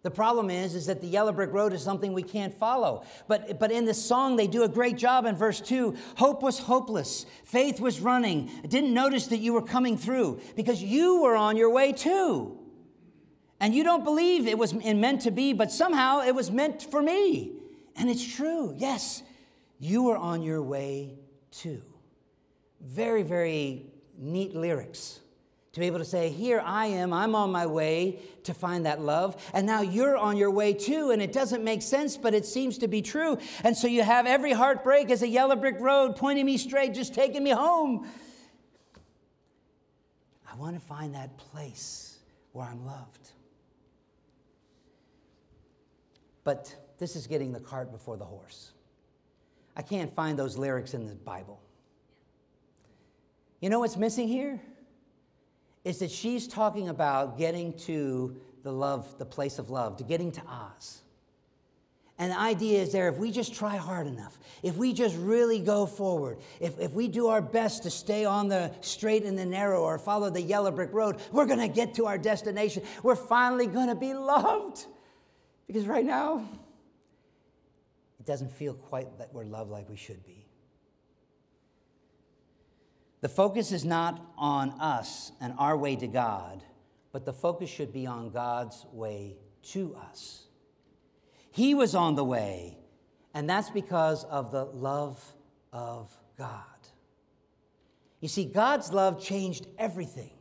The problem is, is that the yellow brick road is something we can't follow. But, but in this song, they do a great job in verse 2. Hope was hopeless. Faith was running. I didn't notice that you were coming through because you were on your way too. And you don't believe it was meant to be, but somehow it was meant for me. And it's true. Yes, you were on your way too. Very, very neat lyrics to be able to say, Here I am, I'm on my way to find that love, and now you're on your way too, and it doesn't make sense, but it seems to be true. And so you have every heartbreak as a yellow brick road pointing me straight, just taking me home. I want to find that place where I'm loved. But this is getting the cart before the horse. I can't find those lyrics in the Bible. You know what's missing here? Is that she's talking about getting to the love, the place of love, to getting to Oz. And the idea is there if we just try hard enough, if we just really go forward, if, if we do our best to stay on the straight and the narrow or follow the yellow brick road, we're going to get to our destination. We're finally going to be loved. Because right now, it doesn't feel quite that we're loved like we should be. The focus is not on us and our way to God, but the focus should be on God's way to us. He was on the way, and that's because of the love of God. You see, God's love changed everything.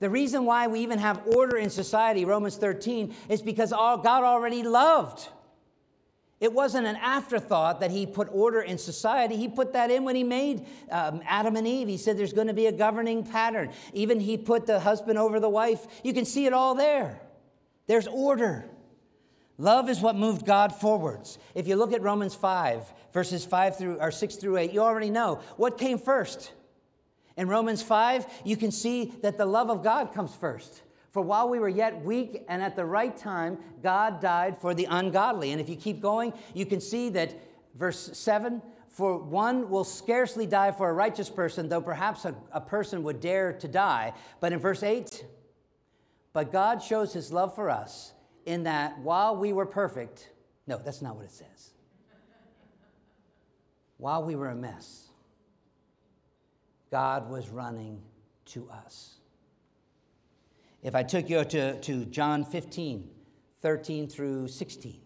The reason why we even have order in society, Romans 13, is because God already loved. It wasn't an afterthought that he put order in society. He put that in when he made um, Adam and Eve. He said there's going to be a governing pattern. Even he put the husband over the wife. You can see it all there. There's order. Love is what moved God forwards. If you look at Romans 5, verses 5 through or 6 through 8, you already know what came first. In Romans 5, you can see that the love of God comes first. For while we were yet weak and at the right time, God died for the ungodly. And if you keep going, you can see that verse 7 For one will scarcely die for a righteous person, though perhaps a, a person would dare to die. But in verse 8, but God shows his love for us in that while we were perfect, no, that's not what it says. while we were a mess, God was running to us. If I took you to, to John 15, 13 through 16,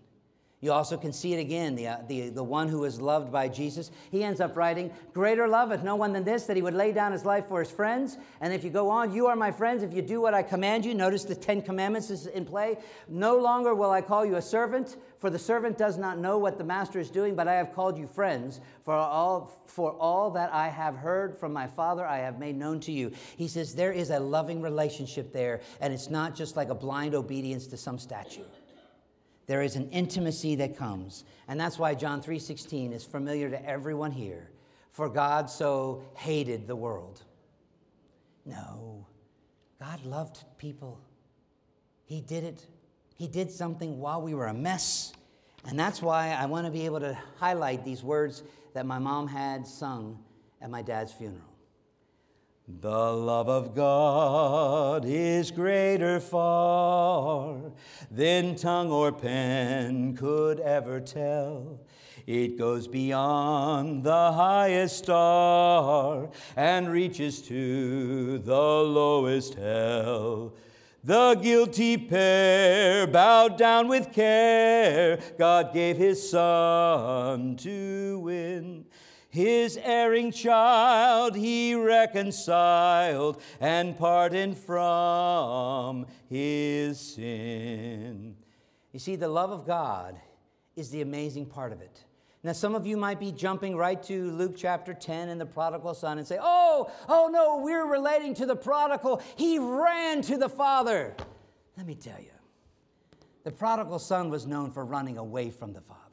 You also can see it again, the, uh, the, the one who is loved by Jesus. He ends up writing, Greater love hath no one than this, that he would lay down his life for his friends. And if you go on, you are my friends if you do what I command you. Notice the Ten Commandments is in play. No longer will I call you a servant, for the servant does not know what the master is doing, but I have called you friends. For all, for all that I have heard from my Father, I have made known to you. He says there is a loving relationship there, and it's not just like a blind obedience to some statue. There is an intimacy that comes. And that's why John 3:16 is familiar to everyone here. For God so hated the world. No. God loved people. He did it. He did something while we were a mess. And that's why I want to be able to highlight these words that my mom had sung at my dad's funeral. The love of God is greater far than tongue or pen could ever tell. It goes beyond the highest star and reaches to the lowest hell. The guilty pair bowed down with care. God gave his son to win. His erring child he reconciled and pardoned from his sin. You see, the love of God is the amazing part of it. Now, some of you might be jumping right to Luke chapter 10 and the prodigal son and say, Oh, oh no, we're relating to the prodigal. He ran to the father. Let me tell you, the prodigal son was known for running away from the father.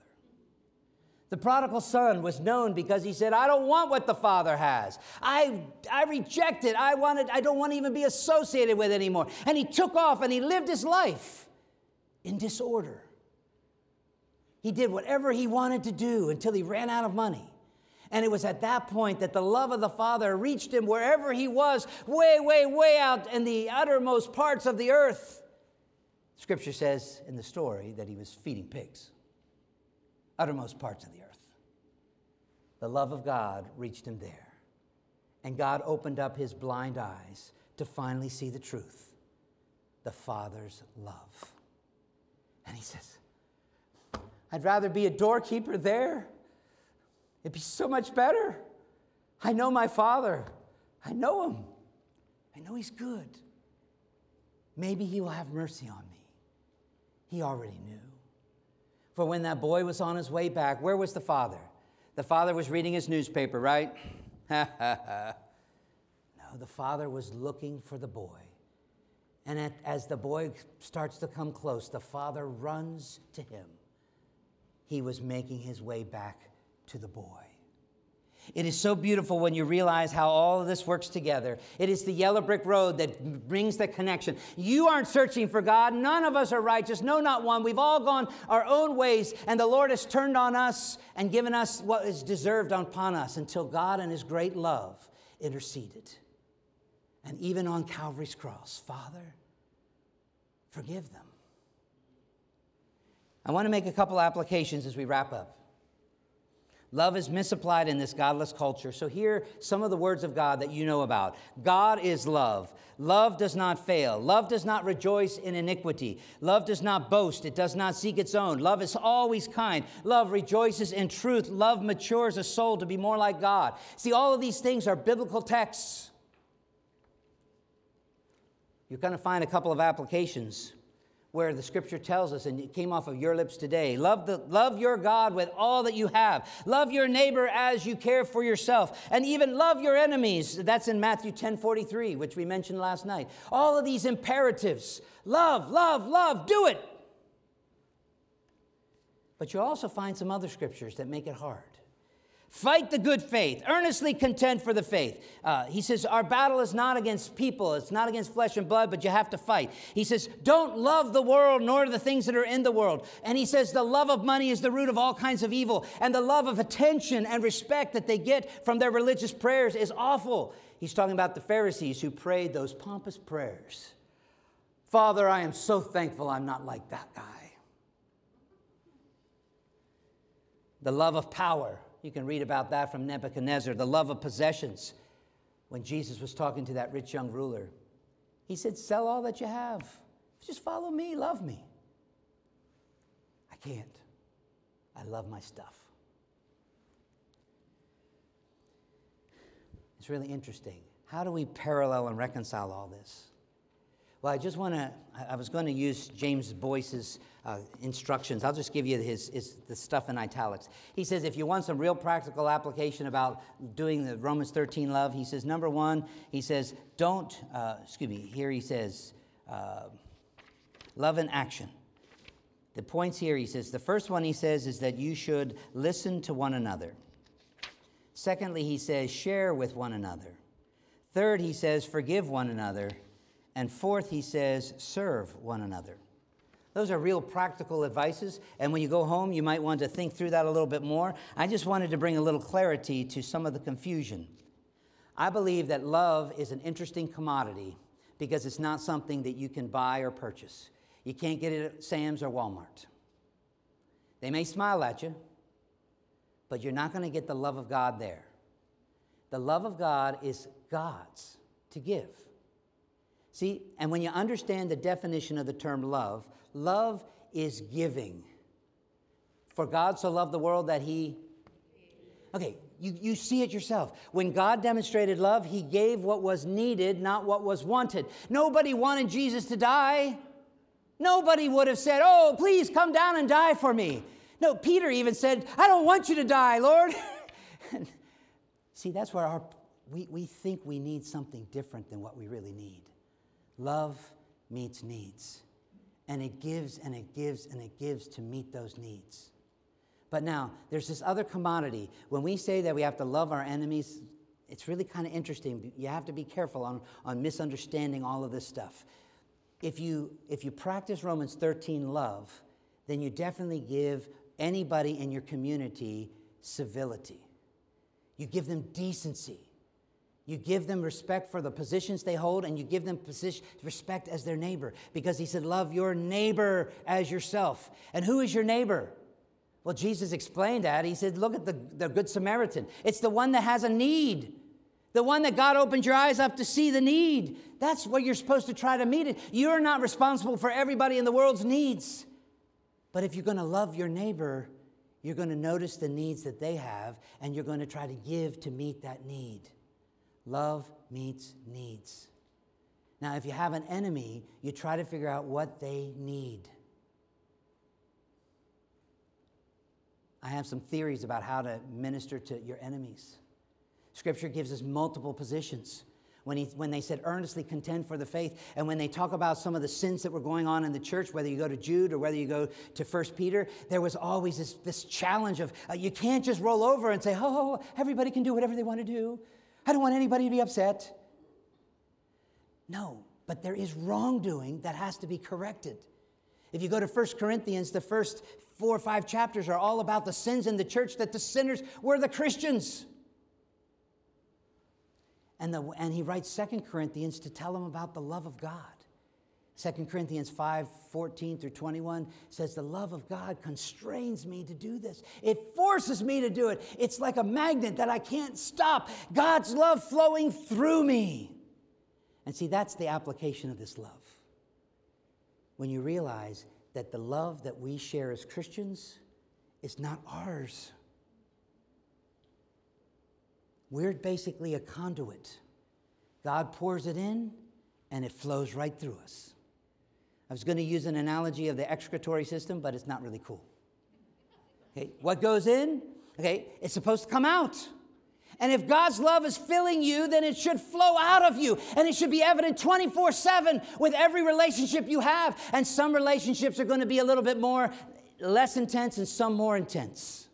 The prodigal son was known because he said, I don't want what the father has. I, I reject it. I, wanted, I don't want to even be associated with it anymore. And he took off and he lived his life in disorder. He did whatever he wanted to do until he ran out of money. And it was at that point that the love of the Father reached him wherever he was, way, way, way out in the uttermost parts of the earth. Scripture says in the story that he was feeding pigs uttermost parts of the earth. The love of God reached him there. And God opened up his blind eyes to finally see the truth the Father's love. And he says, I'd rather be a doorkeeper there. It'd be so much better. I know my Father, I know him, I know he's good. Maybe he will have mercy on me. He already knew. For when that boy was on his way back, where was the father? The father was reading his newspaper, right? no, the father was looking for the boy. And at, as the boy starts to come close, the father runs to him. He was making his way back to the boy. It is so beautiful when you realize how all of this works together. It is the yellow brick road that brings the connection. You aren't searching for God. None of us are righteous. No, not one. We've all gone our own ways, and the Lord has turned on us and given us what is deserved upon us until God, in His great love, interceded. And even on Calvary's cross, Father, forgive them. I want to make a couple applications as we wrap up. Love is misapplied in this godless culture. So, here some of the words of God that you know about God is love. Love does not fail. Love does not rejoice in iniquity. Love does not boast. It does not seek its own. Love is always kind. Love rejoices in truth. Love matures a soul to be more like God. See, all of these things are biblical texts. You're going to find a couple of applications where the scripture tells us, and it came off of your lips today love, the, love your God with all that you have. Love your neighbor as you care for yourself. And even love your enemies. That's in Matthew 10 43, which we mentioned last night. All of these imperatives love, love, love, do it. But you also find some other scriptures that make it hard. Fight the good faith, earnestly contend for the faith. Uh, he says, Our battle is not against people, it's not against flesh and blood, but you have to fight. He says, Don't love the world nor the things that are in the world. And he says, The love of money is the root of all kinds of evil, and the love of attention and respect that they get from their religious prayers is awful. He's talking about the Pharisees who prayed those pompous prayers Father, I am so thankful I'm not like that guy. The love of power you can read about that from Nebuchadnezzar, the love of possessions. When Jesus was talking to that rich young ruler, he said, Sell all that you have. Just follow me, love me. I can't. I love my stuff. It's really interesting. How do we parallel and reconcile all this? Well, I just want to, I was going to use James Boice's uh, instructions. I'll just give you his, his, the stuff in italics. He says, if you want some real practical application about doing the Romans 13 love, he says, number one, he says, don't, uh, excuse me, here he says, uh, love in action. The points here, he says, the first one he says is that you should listen to one another. Secondly, he says, share with one another. Third, he says, forgive one another. And fourth, he says, serve one another. Those are real practical advices. And when you go home, you might want to think through that a little bit more. I just wanted to bring a little clarity to some of the confusion. I believe that love is an interesting commodity because it's not something that you can buy or purchase. You can't get it at Sam's or Walmart. They may smile at you, but you're not going to get the love of God there. The love of God is God's to give. See, and when you understand the definition of the term love, love is giving. For God so loved the world that he. Okay, you, you see it yourself. When God demonstrated love, he gave what was needed, not what was wanted. Nobody wanted Jesus to die. Nobody would have said, Oh, please come down and die for me. No, Peter even said, I don't want you to die, Lord. See, that's where our, we, we think we need something different than what we really need. Love meets needs. And it gives and it gives and it gives to meet those needs. But now, there's this other commodity. When we say that we have to love our enemies, it's really kind of interesting. You have to be careful on, on misunderstanding all of this stuff. If you, if you practice Romans 13 love, then you definitely give anybody in your community civility. You give them decency. You give them respect for the positions they hold, and you give them position, respect as their neighbor. Because he said, Love your neighbor as yourself. And who is your neighbor? Well, Jesus explained that. He said, Look at the, the Good Samaritan. It's the one that has a need, the one that God opened your eyes up to see the need. That's what you're supposed to try to meet it. You're not responsible for everybody in the world's needs. But if you're going to love your neighbor, you're going to notice the needs that they have, and you're going to try to give to meet that need. Love meets needs. Now, if you have an enemy, you try to figure out what they need. I have some theories about how to minister to your enemies. Scripture gives us multiple positions. When, he, when they said earnestly contend for the faith, and when they talk about some of the sins that were going on in the church, whether you go to Jude or whether you go to First Peter, there was always this, this challenge of uh, you can't just roll over and say, oh, everybody can do whatever they want to do. I don't want anybody to be upset. No, but there is wrongdoing that has to be corrected. If you go to 1 Corinthians, the first four or five chapters are all about the sins in the church, that the sinners were the Christians. And, the, and he writes 2 Corinthians to tell them about the love of God. 2 Corinthians 5 14 through 21 says, The love of God constrains me to do this. It forces me to do it. It's like a magnet that I can't stop. God's love flowing through me. And see, that's the application of this love. When you realize that the love that we share as Christians is not ours, we're basically a conduit. God pours it in, and it flows right through us. I was going to use an analogy of the excretory system, but it's not really cool. Okay, what goes in? Okay, it's supposed to come out. And if God's love is filling you, then it should flow out of you. And it should be evident 24 7 with every relationship you have. And some relationships are going to be a little bit more, less intense, and some more intense.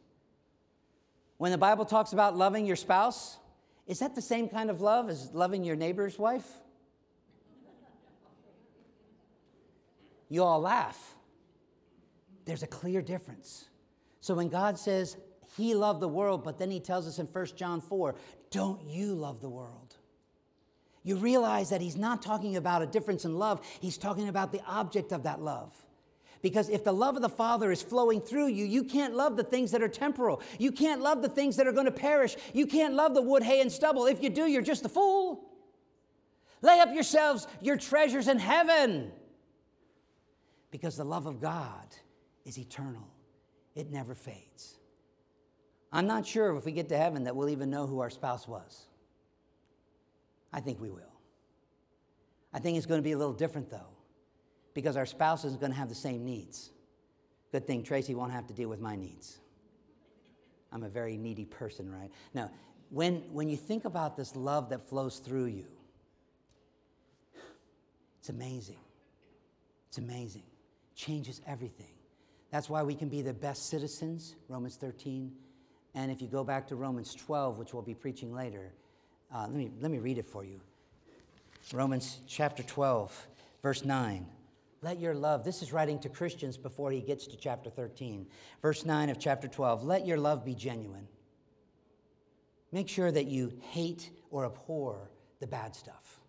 When the Bible talks about loving your spouse, is that the same kind of love as loving your neighbor's wife? You all laugh. There's a clear difference. So when God says he loved the world, but then he tells us in 1 John 4, don't you love the world? You realize that he's not talking about a difference in love, he's talking about the object of that love. Because if the love of the Father is flowing through you, you can't love the things that are temporal. You can't love the things that are going to perish. You can't love the wood, hay, and stubble. If you do, you're just a fool. Lay up yourselves your treasures in heaven because the love of God is eternal, it never fades. I'm not sure if we get to heaven that we'll even know who our spouse was. I think we will. I think it's going to be a little different, though, because our spouse is going to have the same needs. Good thing Tracy won't have to deal with my needs. I'm a very needy person, right? Now, when, when you think about this love that flows through you, it's amazing. It's amazing. Changes everything. That's why we can be the best citizens, Romans 13. And if you go back to Romans 12, which we'll be preaching later, uh, let, me, let me read it for you. Romans chapter 12, verse 9. Let your love, this is writing to Christians before he gets to chapter 13. Verse 9 of chapter 12. Let your love be genuine. Make sure that you hate or abhor the bad stuff.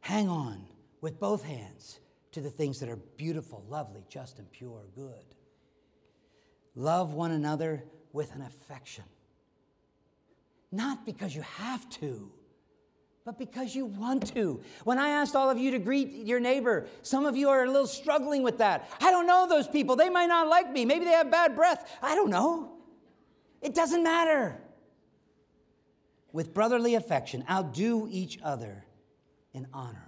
Hang on with both hands to the things that are beautiful, lovely, just, and pure, good. Love one another with an affection. Not because you have to, but because you want to. When I asked all of you to greet your neighbor, some of you are a little struggling with that. I don't know those people. They might not like me. Maybe they have bad breath. I don't know. It doesn't matter. With brotherly affection, outdo each other in honor.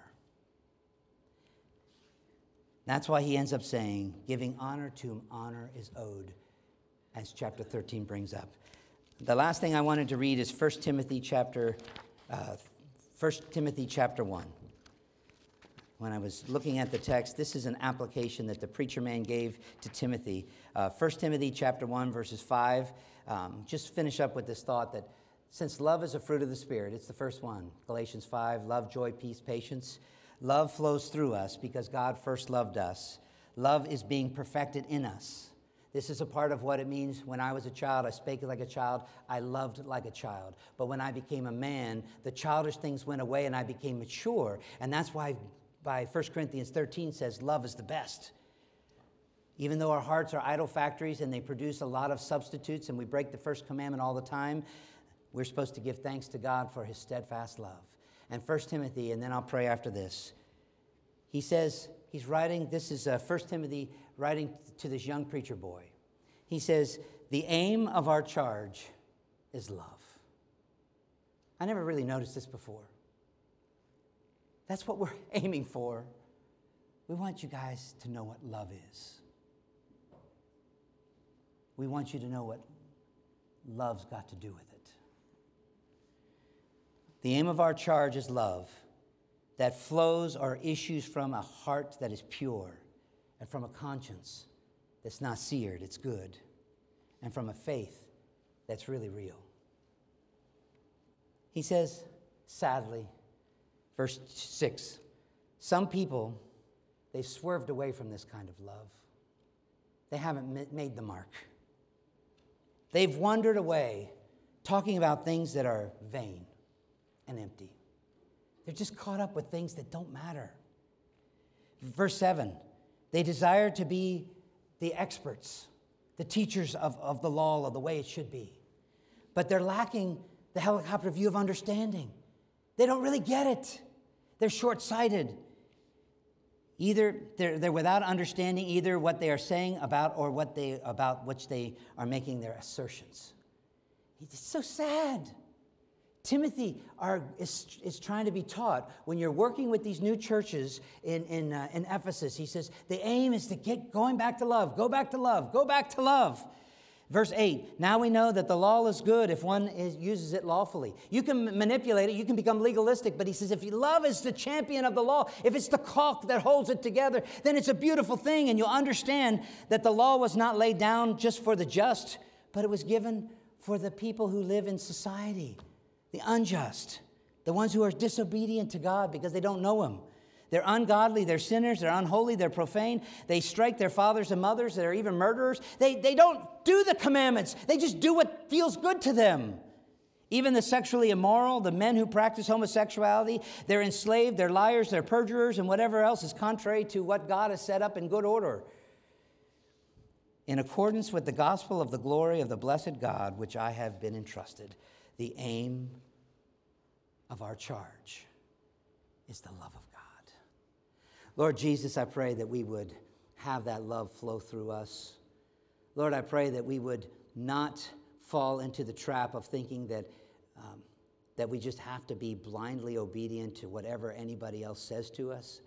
That's why he ends up saying, giving honor to whom honor is owed, as chapter 13 brings up. The last thing I wanted to read is 1 Timothy chapter, uh, 1 Timothy chapter 1. When I was looking at the text, this is an application that the preacher man gave to Timothy. Uh, 1 Timothy chapter 1, verses 5. Um, just finish up with this thought that since love is a fruit of the Spirit, it's the first one. Galatians 5, love, joy, peace, patience. Love flows through us because God first loved us. Love is being perfected in us. This is a part of what it means when I was a child, I spake like a child, I loved like a child. But when I became a man, the childish things went away and I became mature. And that's why by 1 Corinthians 13 says love is the best. Even though our hearts are idol factories and they produce a lot of substitutes and we break the first commandment all the time, we're supposed to give thanks to God for his steadfast love. And 1 Timothy, and then I'll pray after this. He says, he's writing, this is uh, 1 Timothy writing to this young preacher boy. He says, The aim of our charge is love. I never really noticed this before. That's what we're aiming for. We want you guys to know what love is. We want you to know what love's got to do with it. The aim of our charge is love that flows or issues from a heart that is pure and from a conscience that's not seared, it's good, and from a faith that's really real. He says, sadly, verse 6 some people, they've swerved away from this kind of love. They haven't made the mark. They've wandered away talking about things that are vain and empty. They're just caught up with things that don't matter. Verse 7 they desire to be the experts, the teachers of, of the law of the way it should be. But they're lacking the helicopter view of understanding. They don't really get it. They're short sighted. Either they're, they're without understanding either what they are saying about or what they about which they are making their assertions. It's so sad. Timothy are, is, is trying to be taught when you're working with these new churches in, in, uh, in Ephesus. He says, the aim is to get going back to love, go back to love, go back to love. Verse 8 Now we know that the law is good if one is, uses it lawfully. You can manipulate it, you can become legalistic, but he says if love is the champion of the law, if it's the caulk that holds it together, then it's a beautiful thing, and you'll understand that the law was not laid down just for the just, but it was given for the people who live in society the unjust, the ones who are disobedient to God because they don't know Him. They're ungodly, they're sinners, they're unholy, they're profane. They strike their fathers and mothers, they're even murderers. They, they don't do the commandments, they just do what feels good to them. Even the sexually immoral, the men who practice homosexuality, they're enslaved, they're liars, they're perjurers, and whatever else is contrary to what God has set up in good order. In accordance with the gospel of the glory of the blessed God, which I have been entrusted the aim of our charge is the love of God. Lord Jesus, I pray that we would have that love flow through us. Lord, I pray that we would not fall into the trap of thinking that, um, that we just have to be blindly obedient to whatever anybody else says to us.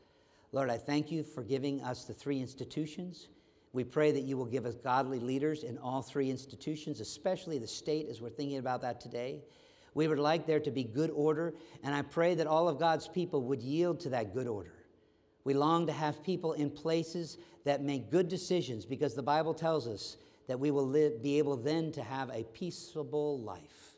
Lord, I thank you for giving us the three institutions. We pray that you will give us godly leaders in all three institutions, especially the state as we're thinking about that today. We would like there to be good order, and I pray that all of God's people would yield to that good order. We long to have people in places that make good decisions because the Bible tells us that we will live, be able then to have a peaceable life.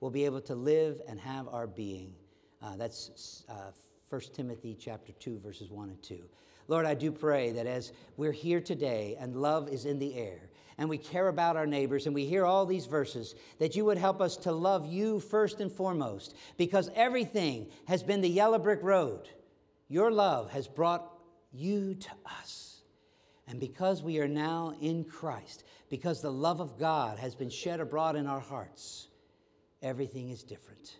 We'll be able to live and have our being. Uh, that's uh, 1 Timothy chapter 2, verses 1 and 2. Lord, I do pray that as we're here today and love is in the air, and we care about our neighbors and we hear all these verses, that you would help us to love you first and foremost, because everything has been the yellow brick road. Your love has brought you to us. And because we are now in Christ, because the love of God has been shed abroad in our hearts, everything is different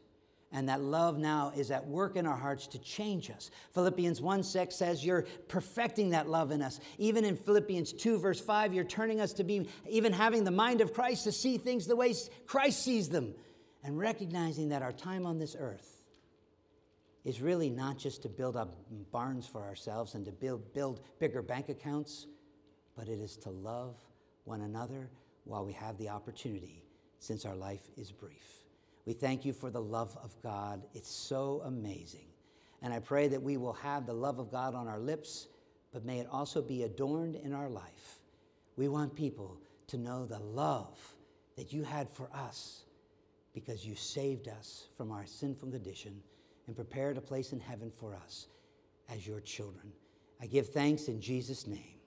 and that love now is at work in our hearts to change us. Philippians 1 6 says you're perfecting that love in us. Even in Philippians 2, verse 5, you're turning us to be even having the mind of Christ to see things the way Christ sees them, and recognizing that our time on this earth is really not just to build up barns for ourselves and to build, build bigger bank accounts, but it is to love one another while we have the opportunity, since our life is brief. We thank you for the love of God. It's so amazing. And I pray that we will have the love of God on our lips, but may it also be adorned in our life. We want people to know the love that you had for us because you saved us from our sinful condition and prepared a place in heaven for us as your children. I give thanks in Jesus' name.